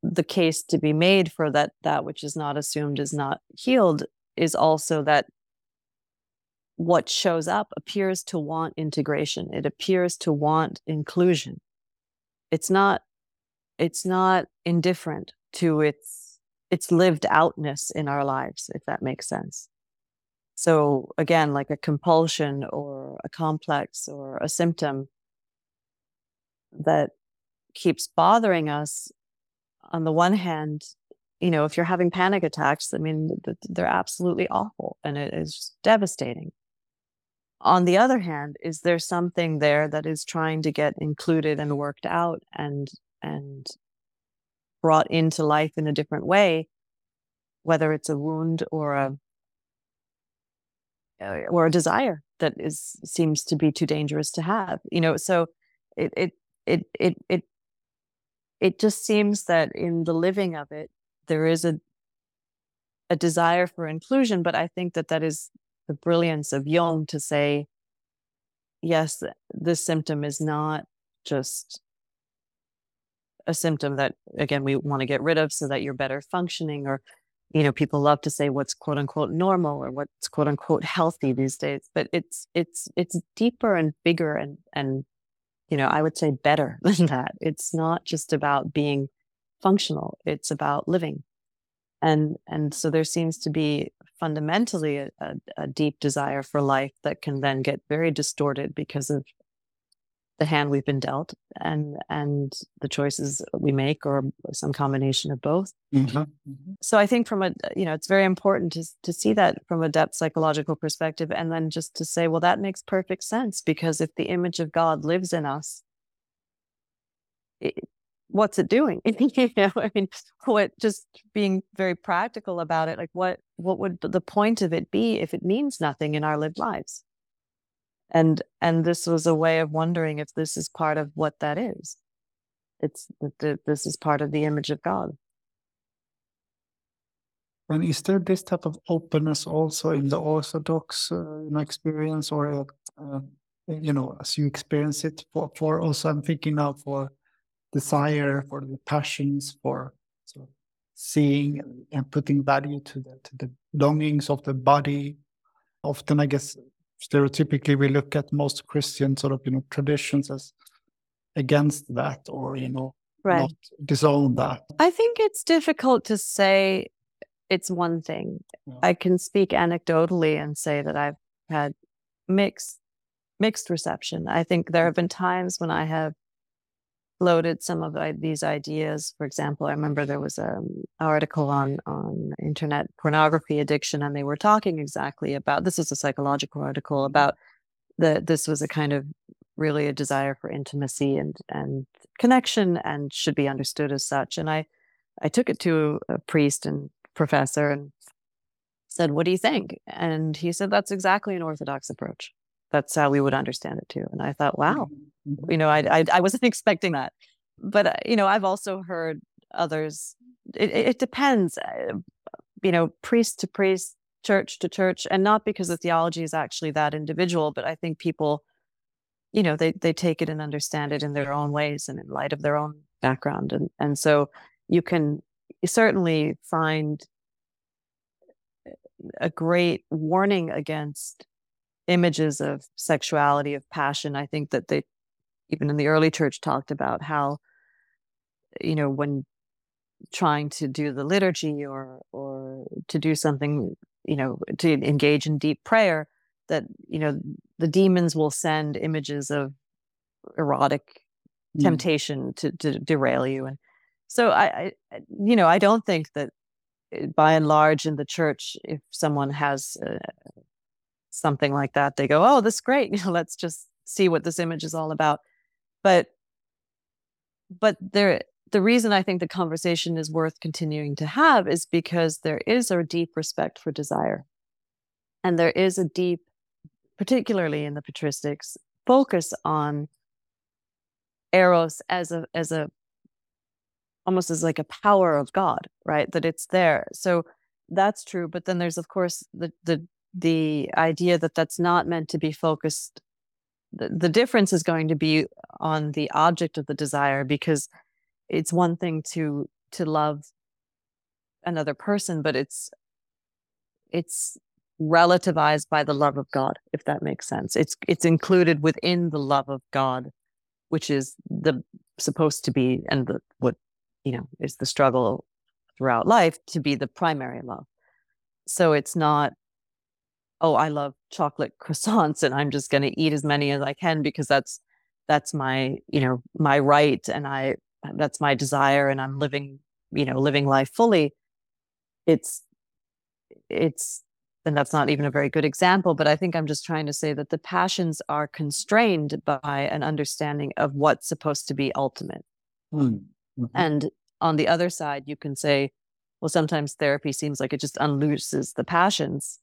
the case to be made for that that which is not assumed is not healed is also that what shows up appears to want integration. It appears to want inclusion. It's not it's not indifferent to its its lived outness in our lives if that makes sense. So again like a compulsion or a complex or a symptom that keeps bothering us on the one hand you know if you're having panic attacks i mean they're absolutely awful and it is devastating. On the other hand is there something there that is trying to get included and worked out and and brought into life in a different way whether it's a wound or a uh, or a desire that is seems to be too dangerous to have you know? So it, it it it it it just seems that in the living of it there is a a desire for inclusion but i think that that is the brilliance of jung to say yes this symptom is not just a symptom that again we want to get rid of so that you're better functioning or you know people love to say what's quote unquote normal or what's quote unquote healthy these days but it's it's it's deeper and bigger and and you know, I would say better than that. It's not just about being functional, it's about living. And and so there seems to be fundamentally a, a, a deep desire for life that can then get very distorted because of the hand we've been dealt and and the choices we make or some combination of both mm-hmm. Mm-hmm. so i think from a you know it's very important to to see that from a depth psychological perspective and then just to say well that makes perfect sense because if the image of god lives in us it, what's it doing you know i mean what just being very practical about it like what what would the point of it be if it means nothing in our lived lives and and this was a way of wondering if this is part of what that is it's this is part of the image of god and is there this type of openness also in the orthodox uh, experience or uh, you know, as you experience it. For for also, I'm thinking now for desire, for the passions, for sort of seeing and putting value to the to the longings of the body. Often, I guess, stereotypically, we look at most Christian sort of you know traditions as against that, or you know, Right. not disown that. I think it's difficult to say it's one thing. Yeah. I can speak anecdotally and say that I've had mixed mixed reception. I think there have been times when I have floated some of these ideas. For example, I remember there was an article on on internet pornography addiction, and they were talking exactly about this was a psychological article about that this was a kind of really a desire for intimacy and and connection and should be understood as such. And I I took it to a priest and professor and said, "What do you think?" And he said, "That's exactly an orthodox approach. That's how we would understand it too." And I thought, "Wow, Mhm. You know, I I, I wasn't expecting that." But uh, you know, I've also heard others. It, it depends, uh, you know, priest to priest, church to church, and not because the theology is actually that individual, but I think people, you know, they they take it and understand it in their own ways and in light of their own background, and and so you can certainly find a great warning against images of sexuality of passion i think that they even in the early church talked about how you know when trying to do the liturgy or or to do something you know to engage in deep prayer that you know the demons will send images of erotic Mm. temptation to, to derail you and so I, I you know i don't think that uh, by and large in the church if someone has uh, something like that they go oh this is great you know let's just see what this image is all about but but there the reason i think the conversation is worth continuing to have is because there is a deep respect for desire. And there is a deep particularly in the patristics focus on eros as a as a almost as like a power of god right? That it's there. So that's true but then there's of course the the the idea that that's not meant to be focused the, the difference is going to be on the object of the desire because it's one thing to to love another person but it's it's relativized by the love of god if that makes sense. It's it's included within the love of god which is the supposed to be and the what you know is the struggle throughout life to be the primary love. So it's not oh i love chocolate croissants and i'm just going to eat as many as i can because that's that's my you know my right and i that's my desire and i'm living you know living life fully it's it's and that's not even a very good example but i think i'm just trying to say that the passions are constrained by an understanding of what's supposed to be ultimate Mm. Mhm. and on the other side, you can say, well, sometimes therapy seems like it just unlooses the passions.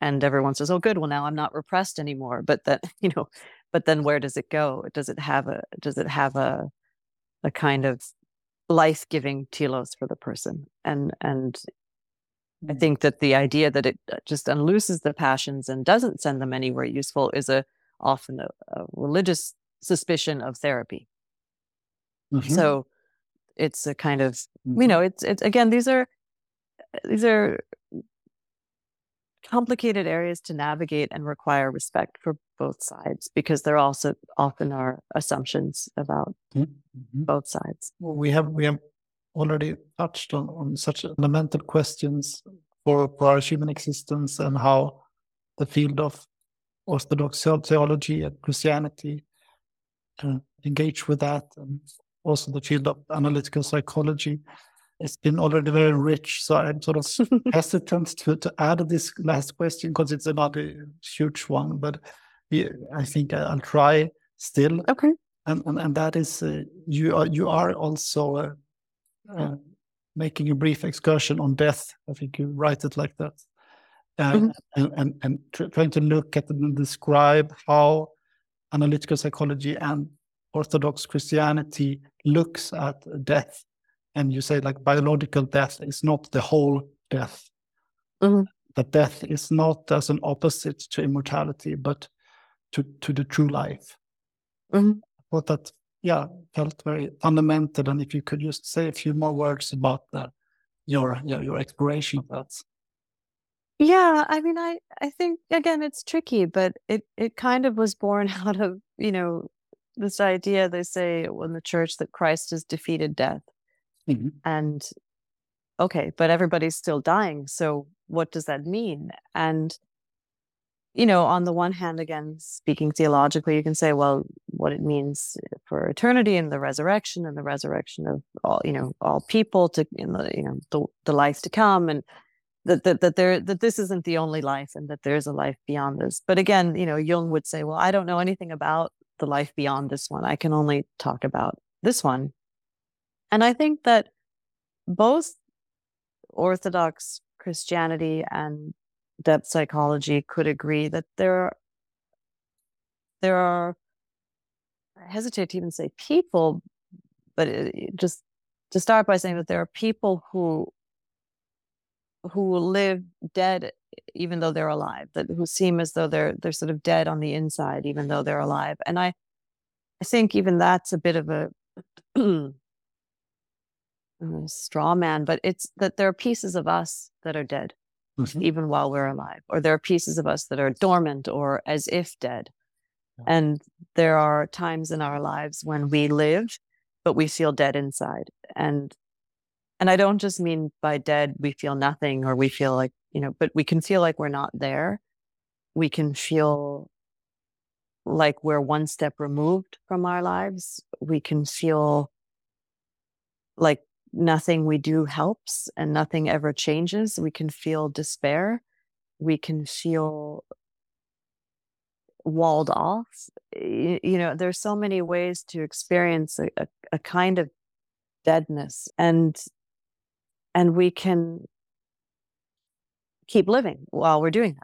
And everyone says, oh, good. Well, now I'm not repressed anymore. But that, you know, but then where does it go? Does it have a, does it have a, a kind of life giving telos for the person? And, and I Mm. think that the idea that it uh, just unlooses the passions and doesn't send them anywhere useful is a often a, a religious suspicion of therapy. Mhm. So it's a kind of Mhm. you know it's it's again these are these are complicated areas to navigate and require respect for both sides because there also often are assumptions about Mhm. Mhm. both sides Well, we have we have already touched on, on such fundamental questions for, for our human existence and how the field of Orthodox the- theology and Christianity uh, engage with that, and also the field of analytical psychology. It's been already very rich, so I'm sort of hesitant to, to add this last question because it's another huge one. But I think I'll try still okay and and, and that is uh, you are you are also uh, uh, making a brief excursion on death. I think you write it like that, uh, Mhm. and and, and tr- trying to look at and describe how analytical psychology and Orthodox Christianity looks at death. And you say like biological death is not the whole death. Mhm. That death is not as an opposite to immortality, but to to the true life. Mhm. I thought that yeah felt very fundamental, and if you could just say a few more words about that, your your, your exploration of that. Yeah, I mean, I I think again it's tricky, but it it kind of was born out of you know this idea they say in the church that Christ has defeated death, Mhm. and okay, but everybody's still dying, so what does that mean? And you know, on the one hand, again, speaking theologically, you can say, well, what it means for eternity and the resurrection and the resurrection of all, you know, all people to in the you know the, the life to come and that, that that there that this isn't the only life and that there's a life beyond this. But again, you know, Jung would say, well, I don't know anything about the life beyond this one. I can only talk about this one. And I think that both Orthodox Christianity and depth psychology could agree that there are there are I hesitate to even say people, but it, just to start by saying that there are people who who live dead even though they're alive, that who seem as though they're they're sort of dead on the inside even though they're alive. And I I think even that's a bit of a straw man, but it's that there are pieces of us that are dead Mhm. even while we're alive, or there are pieces of us that are dormant or as if dead. Yeah. And there are times in our lives when we live, but we feel dead inside. And and I don't just mean by dead we feel nothing or we feel like, you know, but we can feel like we're not there. We can feel like we're one step removed from our lives. We can feel like nothing we do helps and nothing ever changes. We can feel despair. We can feel walled off. Y- You know, there's so many ways to experience a, a, a kind of deadness and and we can keep living while we're doing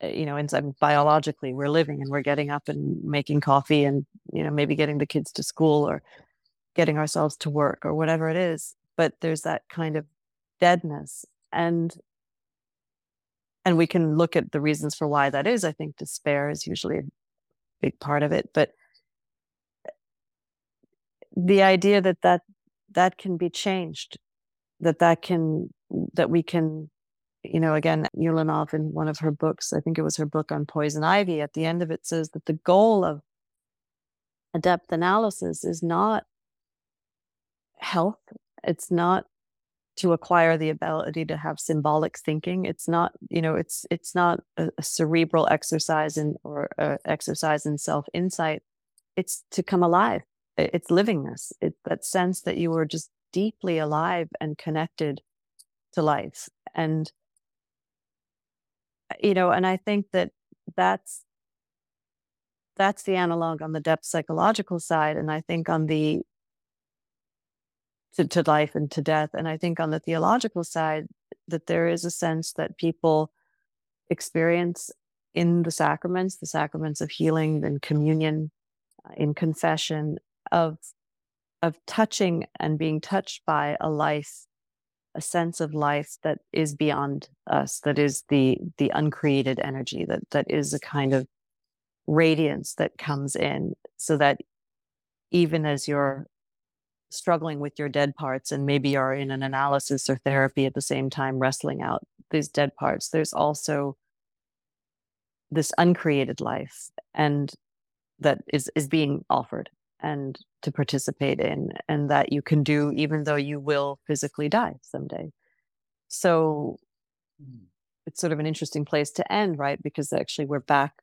that. Uh, You know, inside biologically, we're living and we're getting up and making coffee and, you know, maybe getting the kids to school or getting ourselves to work or whatever it is but there's that kind of deadness and and we can look at the reasons for why that is. I think despair is usually a big part of it but the idea that that that can be changed that that can that we can you know again Ulanov in one of her books i think it was her book on poison ivy at the end of it says that the goal of a depth analysis is not health. It's not to acquire the ability to have symbolic thinking. It's not, you know, it's it's not a, a cerebral exercise in or uh, exercise in self insight. It's to come alive. It's livingness. It's that sense that you were just deeply alive and connected to life. And you know, and I think that that's that's the analog on the depth psychological side, and I think on the to, to life and to death. And I think on the theological side, that there is a sense that people experience in the sacraments, the sacraments of healing and communion, uh, in confession, of of touching and being touched by a life, a sense of life that is beyond us, that is the the uncreated energy, that that is a kind of radiance that comes in, so that even as you're struggling with your dead parts and maybe are in an analysis or therapy at the same time wrestling out these dead parts there's also this uncreated life and that is is being offered and to participate in and that you can do even though you will physically die someday. So it's sort of an interesting place to end right? Because actually we're back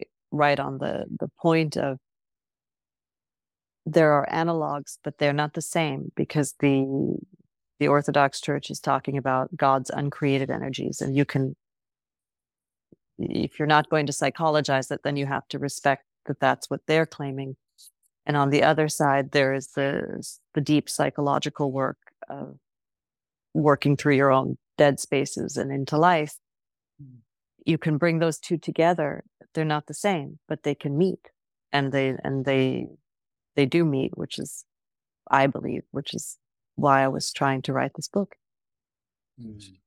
eh, right on the the point of there are analogs, but they're not the same because the the Orthodox Church is talking about God's uncreated energies, and you can, if you're not going to psychologize it, then you have to respect that that's what they're claiming. And on the other side, there is the the deep psychological work of working through your own dead spaces and into life. Mm. You can bring those two together. They're not the same, but they can meet, and they and they they do meet, which is, I believe, which is why I was trying to write this book. Mm.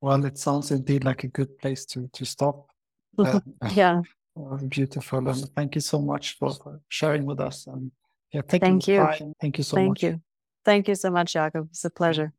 Well, it sounds indeed like a good place to to stop. Uh, yeah. Oh, beautiful. And thank you so much for, for sharing with us. And yeah, Thank you. Thank you so Thank much. you. Thank you so much, Jakob. It's a pleasure.